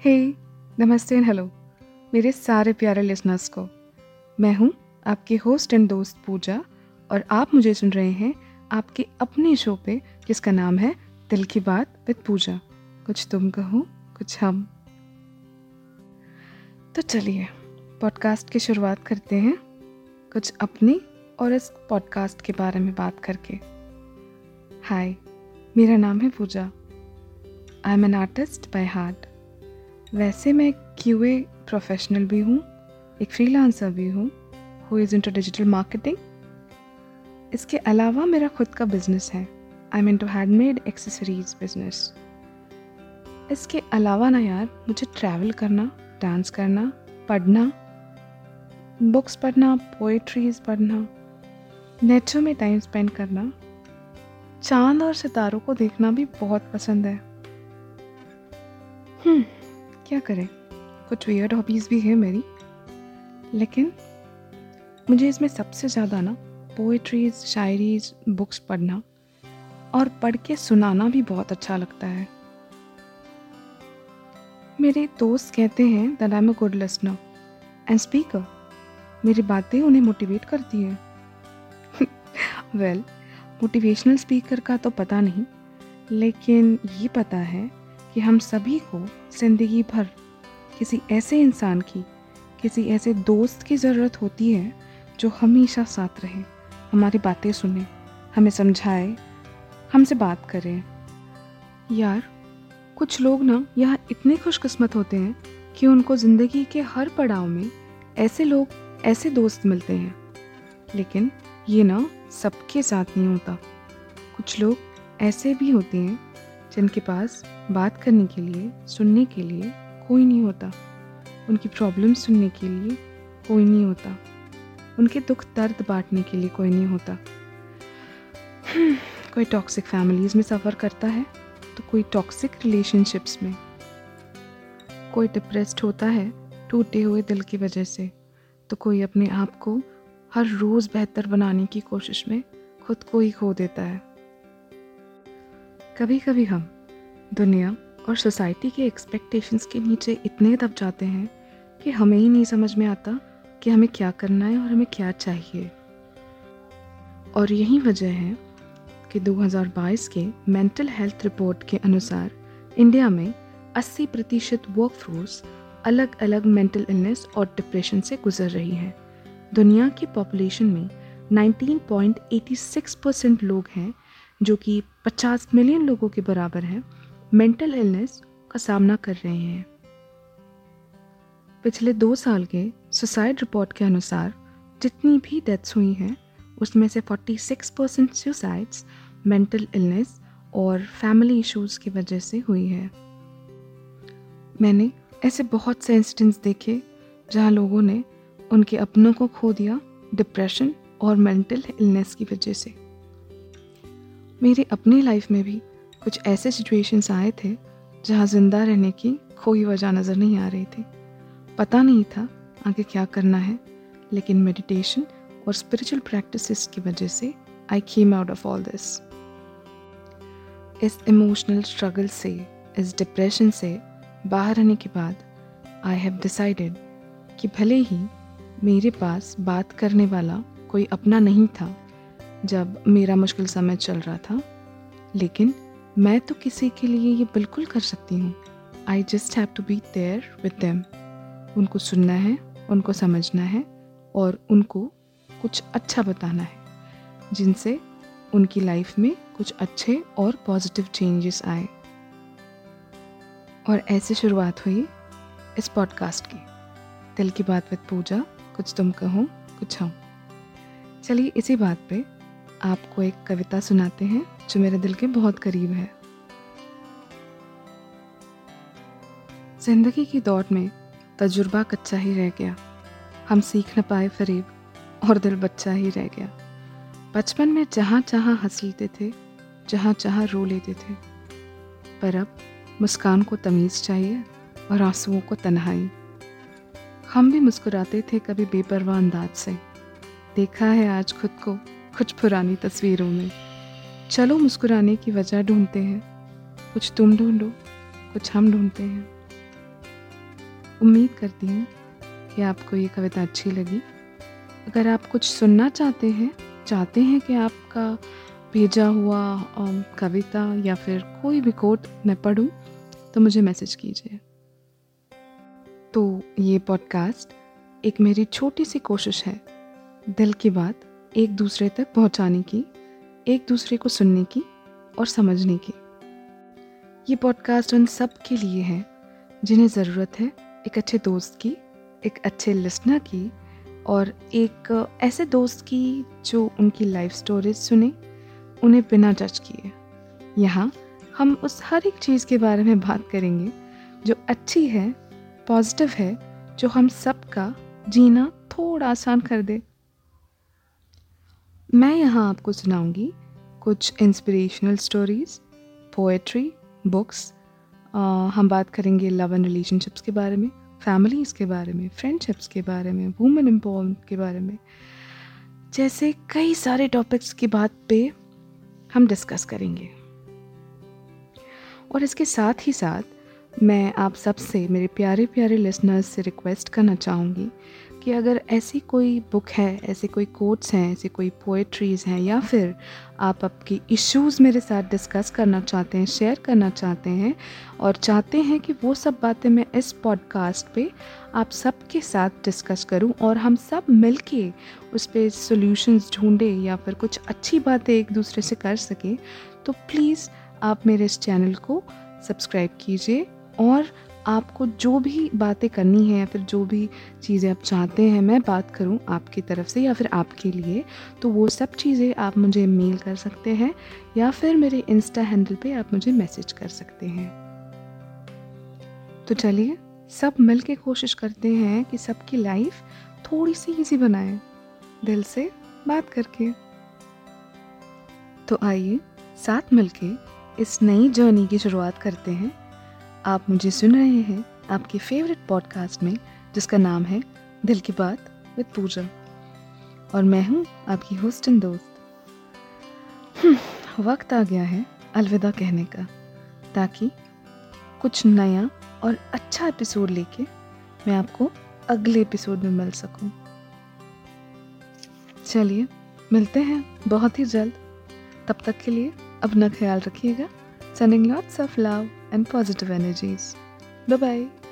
हे नमस्ते and hello मेरे सारे प्यारे लिसनर्स को, मैं हूँ आपकी होस्ट एंड दोस्त पूजा और आप मुझे सुन रहे हैं आपके अपने शो पे, जिसका नाम है दिल की बात विद पूजा। कुछ तुम कहो, कुछ हम। तो चलिए पॉडकास्ट की शुरुआत करते हैं। कुछ अपनी और इस पॉडकास्ट के बारे में बात करके। हाय मेरा नाम है Pooja. I am an artist by heart वैसे मैं क्यू ए प्रोफेशनल भी हूँ, एक फ्रीलांसर भी हूँ who is into digital marketing इसके अलावा मेरा खुद का बिज़नेस है। I mean two handmade accessories business इसके अलावा ना यार, मुझे ट्रैवल करना डांस करना, पढ़ना बुक्स पढ़ना पोइट्रीज पढ़ना नेचर में टाइम स्पेंड करना, चाँद और सितारों को देखना भी बहुत पसंद है। हम्म। क्या करें? कुछ वियर्ड हॉबीज़ भी है मेरी। लेकिन मुझे इसमें सबसे ज़्यादा ना पोइट्रीज शायरीज बुक्स पढ़ना और पढ़ के सुनाना भी बहुत अच्छा लगता है। मेरे दोस्त कहते हैं that I am a good listener and speaker मेरी बातें उन्हें मोटिवेट करती हैं। वेल मोटिवेशनल स्पीकर का तो पता नहीं, लेकिन ये पता है कि हम सभी को ज़िंदगी भर किसी ऐसे इंसान की, किसी ऐसे दोस्त की ज़रूरत होती है जो हमेशा साथ रहे, हमारी बातें सुने, हमें समझाए, हमसे बात करें। यार, कुछ लोग ना यहाँ इतने खुशकिस्मत होते हैं कि उनको ज़िंदगी के हर पड़ाव में ऐसे लोग, ऐसे दोस्त मिलते हैं। लेकिन ये ना सबके साथ नहीं होता। कुछ लोग ऐसे भी होते हैं जिनके पास बात करने के लिए, सुनने के लिए कोई नहीं होता। उनकी प्रॉब्लम सुनने के लिए कोई नहीं होता। उनके दुख दर्द बांटने के लिए कोई नहीं होता। कोई टॉक्सिक फैमिलीज़ में सफ़र करता है तो कोई टॉक्सिक रिलेशनशिप्स में। कोई डिप्रेस्ड होता है, टूटे हुए दिल की वजह से तो कोई अपने आप को हर रोज़ बेहतर बनाने की कोशिश में खुद को ही खो देता है। कभी कभी हम दुनिया और सोसाइटी के एक्सपेक्टेशंस के नीचे इतने दब जाते हैं कि हमें ही नहीं समझ में आता कि हमें क्या करना है और हमें क्या चाहिए। और यही वजह है कि 2022 के मेंटल हेल्थ रिपोर्ट के अनुसार इंडिया में 80 प्रतिशत वर्क फोर्स अलग अलग मेंटल इलनेस और डिप्रेशन से गुजर रही है। दुनिया की पॉपुलेशन में 19.86 परसेंट लोग हैं जो कि 50 मिलियन लोगों के बराबर है मेंटल इलनेस का सामना कर रहे हैं। पिछले दो साल के सुसाइड रिपोर्ट के अनुसार जितनी भी डेथ्स हुई हैं, उसमें से 46 परसेंट सुसाइड्स मेंटल इलनेस और फैमिली इश्यूज़ की वजह से हुई है। मैंने ऐसे बहुत से इंसिडेंट्स देखे जहाँ लोगों ने उनके अपनों को खो दिया डिप्रेशन और मेंटल इलनेस की वजह से। मेरी अपनी लाइफ में भी कुछ ऐसे सिचुएशंस आए थे, जहाँ ज़िंदा रहने की कोई वजह नज़र नहीं आ रही थी। पता नहीं था आगे क्या करना है, लेकिन मेडिटेशन और स्पिरिचुअल प्रैक्टिसेस की वजह से I came out of all this इस इमोशनल स्ट्रगल से, इस डिप्रेशन से बाहर आने के बाद आई हैव डिसाइडेड कि भले ही मेरे पास बात करने वाला कोई अपना नहीं था जब मेरा मुश्किल समय चल रहा था। लेकिन मैं तो किसी के लिए ये बिल्कुल कर सकती हूँ। I just have to be there with them उनको सुनना है, उनको समझना है और उनको कुछ अच्छा बताना है, जिनसे उनकी लाइफ में कुछ अच्छे और पॉजिटिव चेंजेस आए। और ऐसे शुरुआत हुई इस पॉडकास्ट की। दिल की बात विद पूजा, कुछ तुम कहो, कुछ हम। चलिए इसी बात पे आपको एक कविता सुनाते हैं, जो मेरे दिल के बहुत करीब है। ज़िंदगी की दौड़ में तजुर्बा कच्चा ही रह गया। हम सीख न पाए फरीब, और दिल बच्चा ही रह गया। बचपन में जहाँ जहाँ हंस लेते थे, जहाँ जहाँ रो लेते थे। पर अब मुस्कान को तमीज़ चाहिए, और आंसुओं को तन्हाई। हम भी मुस्कुराते थे कभी बेपरवाह अंदाज से। देखा है आज खुद को कुछ पुरानी तस्वीरों में। चलो मुस्कुराने की वजह ढूंढते हैं। कुछ तुम ढूंढो, कुछ हम ढूंढते हैं। उम्मीद करती हूँ कि आपको ये कविता अच्छी लगी। अगर आप कुछ सुनना चाहते हैं चाहते हैं कि आपका भेजा हुआ कविता या फिर कोई भी कोट मैं पढ़ूं तो मुझे मैसेज कीजिए। तो ये पॉडकास्ट एक मेरी छोटी सी कोशिश है। दिल की बात एक दूसरे तक पहुँचाने की, एक दूसरे को सुनने की और समझने की। ये पॉडकास्ट उन सब के लिए है, जिन्हें ज़रूरत है एक अच्छे दोस्त की, एक अच्छे लिसनर की और एक ऐसे दोस्त की जो उनकी लाइफ स्टोरीज सुने, उन्हें बिना जज किए। यहाँ हम उस हर एक चीज़ के बारे में बात करेंगे, जो अच्छी है पॉजिटिव है, जो हम सबका जीना थोड़ा आसान कर दे। मैं यहाँ आपको सुनाऊँगी कुछ इंस्पिरेशनल स्टोरीज पोएट्री बुक्स हम बात करेंगे लव एंड रिलेशनशिप्स के बारे में फैमिलीज़ के बारे में फ्रेंडशिप्स के बारे में वुमेन एम्पावरमेंट के बारे में, जैसे कई सारे टॉपिक्स की बात पे हम डिस्कस करेंगे। और इसके साथ ही साथ मैं आप सबसे मेरे प्यारे प्यारे लिसनर्स से रिक्वेस्ट करना चाहूँगी कि अगर ऐसी कोई बुक है, ऐसे कोई कोट्स हैं, ऐसी कोई पोएट्रीज़ हैं, या फिर आप आपकी इश्यूज़ मेरे साथ डिस्कस करना चाहते हैं शेयर करना चाहते हैं और चाहते हैं कि वो सब बातें मैं इस पॉडकास्ट पे आप सबके साथ डिस्कस करूँ और हम सब मिल के उस पर सोल्यूशंस ढूंढें या फिर कुछ अच्छी बातें एक दूसरे से कर सकें तो प्लीज़ आप मेरे इस चैनल को सब्सक्राइब कीजिए और आपको जो भी बातें करनी है या फिर जो भी चीज़ें आप चाहते हैं, मैं बात करूँ आपकी तरफ़ से या फिर आपके लिए तो वो सब चीज़ें आप मुझे मेल कर सकते हैं या फिर मेरे इंस्टा हैंडल पे आप मुझे मैसेज कर सकते हैं। तो चलिए, सब मिल के कोशिश करते हैं कि सबकी लाइफ थोड़ी सी ईजी बनाए, दिल से बात करके। तो आइए, साथ मिलके इस नई जर्नी की शुरुआत करते हैं। आप मुझे सुन रहे हैं आपके फेवरेट पॉडकास्ट में जिसका नाम है दिल की बात विद पूजा। और मैं हूँ आपकी होस्ट एंड दोस्त। हम्म, वक्त आ गया है अलविदा कहने का ताकि कुछ नया और अच्छा एपिसोड लेके मैं आपको अगले एपिसोड में मिल सकूँ। चलिए मिलते हैं बहुत ही जल्द। तब तक के लिए अपना ख्याल रखिएगा। Sending lots of love and positive energies. Bye bye.